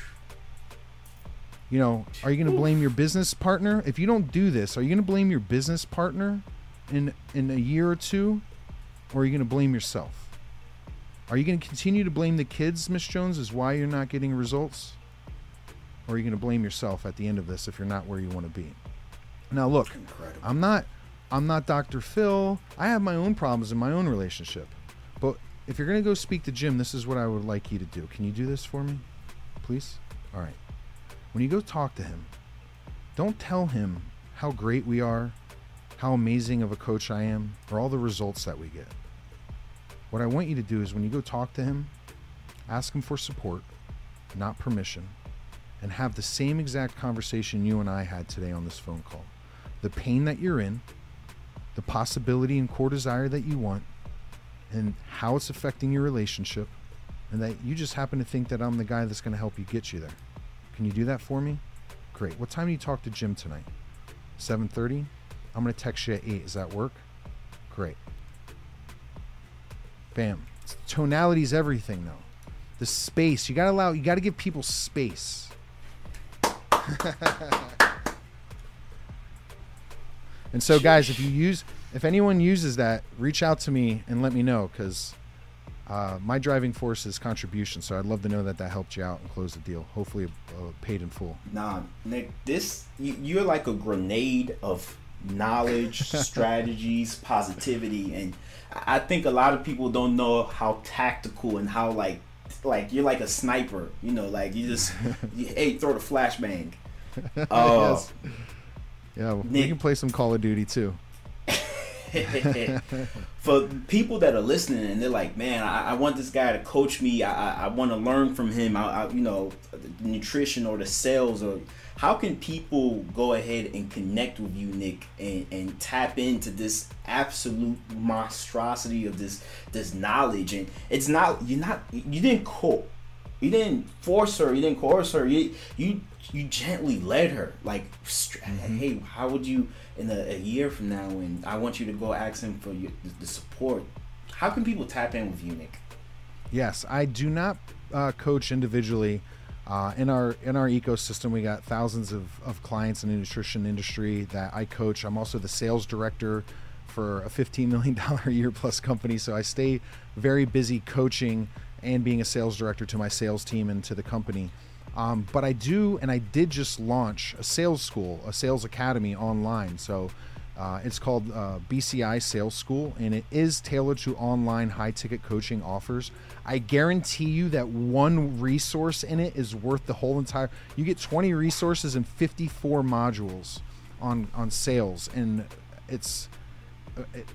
You know, are you going to blame your business partner? If you don't do this, are you going to blame your business partner in in a year or two, or are you going to blame yourself? Are you going to continue to blame the kids, Miss Jones, is why you're not getting results? Or are you going to blame yourself at the end of this if you're not where you want to be? Now, look. I'm not I'm not Dr. Phil. I have my own problems in my own relationship. But if you're going to go speak to Jim, this is what I would like you to do. Can you do this for me? Please? All right. When you go talk to him, don't tell him how great we are, how amazing of a coach I am, or all the results that we get. What I want you to do is when you go talk to him, ask him for support, not permission, and have the same exact conversation you and I had today on this phone call. The pain that you're in, the possibility and core desire that you want, and how it's affecting your relationship, and that you just happen to think that I'm the guy that's going to help you get you there. Can you do that for me? Great. What time do you talk to Jim tonight? 7:30. I'm going to text you at 8. Does that work? Great. Bam. Tonality is everything though. The space. You got to allow you got to give people space. And so, guys, if you use, if anyone uses that, reach out to me and let me know because uh, my driving force is contribution. So I'd love to know that that helped you out and close the deal. Hopefully, uh, paid in full. Nah, Nick, this you, you're like a grenade of knowledge, strategies, positivity, and I think a lot of people don't know how tactical and how like like you're like a sniper. You know, like you just you, hey throw the flashbang. Uh, Yes. Yeah, we Nick- can play some Call of Duty too. for people that are listening and they're like, man, I, I want this guy to coach me. I, I, I want to learn from him. I, you know, nutrition or the sales or how can people go ahead and connect with you, Nick, and, and tap into this absolute monstrosity of this this knowledge? And it's not you're not you didn't co you didn't force her, you didn't coerce her. You you you gently led her. Like, str- hey, how would you in a, a year from now when I want you to go ask him for your, the, support? How can people tap in with you, Nick? Yes, I do not uh, coach individually. Uh, in our in our ecosystem, we got thousands of, of clients in the nutrition industry that I coach. I'm also the sales director for a 15 million dollar a year plus company, so I stay very busy coaching and being a sales director to my sales team and to the company. Um, but I do, and I did just launch a sales school, a sales academy online. So. Uh, it's called uh, BCI Sales School, and it is tailored to online high ticket coaching offers. I guarantee you that one resource in it is worth the whole entire. You get 20 resources and 54 modules on on sales, and it's. uh, It,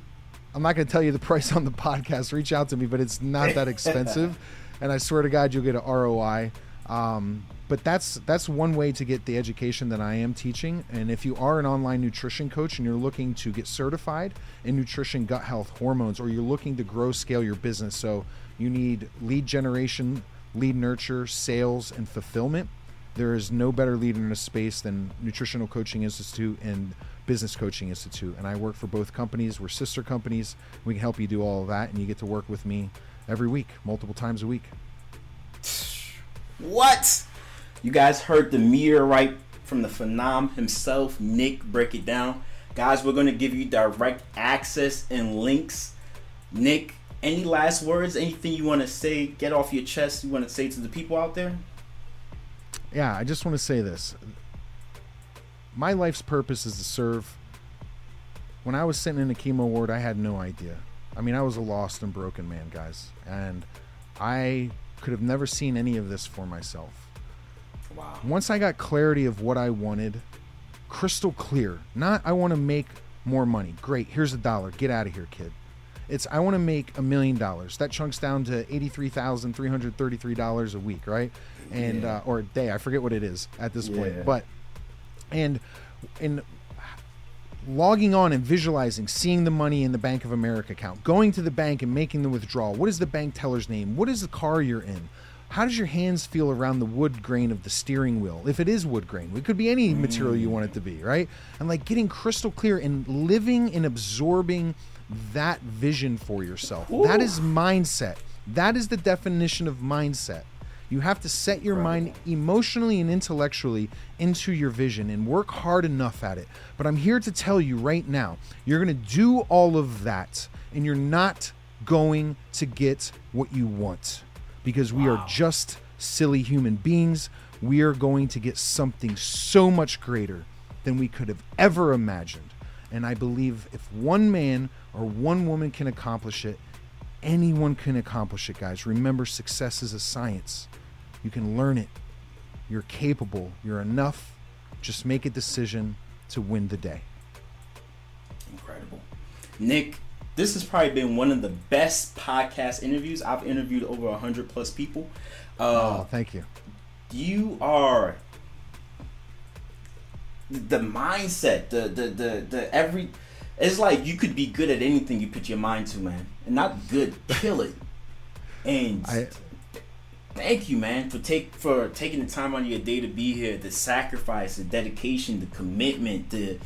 I'm not going to tell you the price on the podcast. Reach out to me, but it's not that expensive, and I swear to God, you'll get a ROI. Um, but that's that's one way to get the education that I am teaching. And if you are an online nutrition coach and you're looking to get certified in nutrition, gut health, hormones, or you're looking to grow, scale your business, so you need lead generation, lead nurture, sales, and fulfillment. There is no better leader in a space than Nutritional Coaching Institute and Business Coaching Institute. And I work for both companies. We're sister companies. We can help you do all of that, and you get to work with me every week, multiple times a week. What? You guys heard the meteorite from the phenom himself, Nick, break it down. Guys, we're going to give you direct access and links. Nick, any last words? Anything you want to say? Get off your chest. You want to say to the people out there? yeah, I just want to say this. My life's purpose is to serve. When I was sitting in the chemo ward, I had no idea. I mean, I was a lost and broken man, guys. And I could have never seen any of this for myself. Wow. Once I got clarity of what I wanted, crystal clear, not I want to make more money. Great, here's a dollar. Get out of here, kid. It's I want to make a million dollars. That chunks down to eighty-three thousand three hundred thirty-three dollars a week, right? And Yeah. uh, or a day. I forget what it is at this Yeah. point. But and in logging on and visualizing, seeing the money in the Bank of America account, going to the bank and making the withdrawal. What is the bank teller's name? What is the car you're in? How does your hands feel around the wood grain of the steering wheel? If it is wood grain, it could be any material you want it to be, right? And like getting crystal clear and living and absorbing that vision for yourself. That is mindset. That is the definition of mindset. You have to set your mind emotionally and intellectually into your vision and work hard enough at it. But I'm here to tell you right now, you're going to do all of that and you're not going to get what you want because we are just silly human beings. We are going to get something so much greater than we could have ever imagined. And I believe if one man or one woman can accomplish it, anyone can accomplish it, guys. Remember, success is a science. You can learn it. You're capable. You're enough. Just make a decision to win the day. Incredible. Nick, this has probably been one of the best podcast interviews. I've interviewed over 100 plus people. Uh, Oh, thank you. you are the mindset, the, the, the, the every. It's like you could be good at anything you put your mind to, man. And not good, kill it. And I- thank you, man, for take for taking the time out of your day to be here. The sacrifice, the dedication, the commitment, the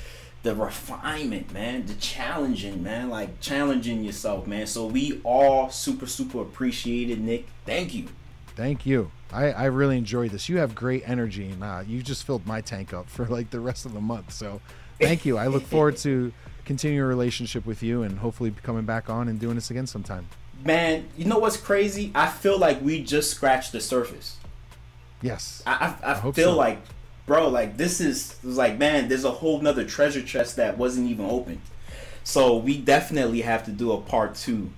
the refinement, man, the challenging, man, like challenging yourself, man. So we all super super appreciate it, Nick. Thank you. Thank you. I, I really enjoyed this. You have great energy, and uh, you just filled my tank up for like the rest of the month. So, thank you. I look forward to continuing a relationship with you, and hopefully coming back on and doing this again sometime. Man, you know what's crazy? I feel like we just scratched the surface. Yes. I I, I, hope feel so. like, bro, like this is like, man, there's a whole nother treasure chest that wasn't even opened. So we definitely have to do a part two.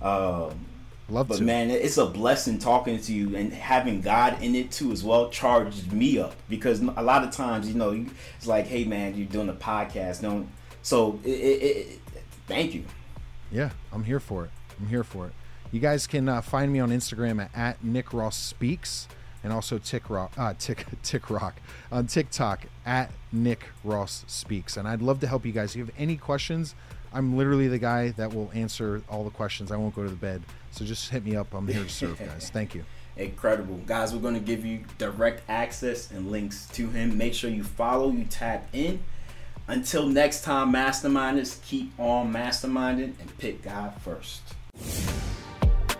Um, Love but to. man, it's a blessing talking to you and having God in it too as well charged me up because a lot of times, you know, it's like, hey man, you're doing a podcast, don't. So it, it, it, thank you. Yeah, I'm here for it. I'm here for it. You guys can uh, find me on Instagram at, at Nick Ross Speaks and also Tick Rock, uh, Tick, Tick Rock on TikTok at Nick Ross Speaks. And I'd love to help you guys. If you have any questions, I'm literally the guy that will answer all the questions. I won't go to the bed. So just hit me up. I'm here to serve, guys. Thank you. Incredible. Guys, we're going to give you direct access and links to him. Make sure you follow, you tap in. Until next time, masterminders, keep on masterminding and pick God first.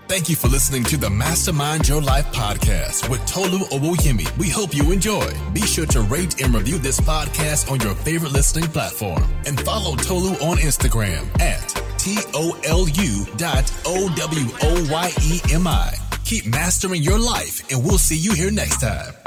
Thank you for listening to the Mastermind Your Life podcast with Tolu Owoyemi. We hope you enjoy. Be sure to rate and review this podcast on your favorite listening platform and follow Tolu on Instagram at T O L U dot O W O Y E M I. Keep mastering your life, and we'll see you here next time.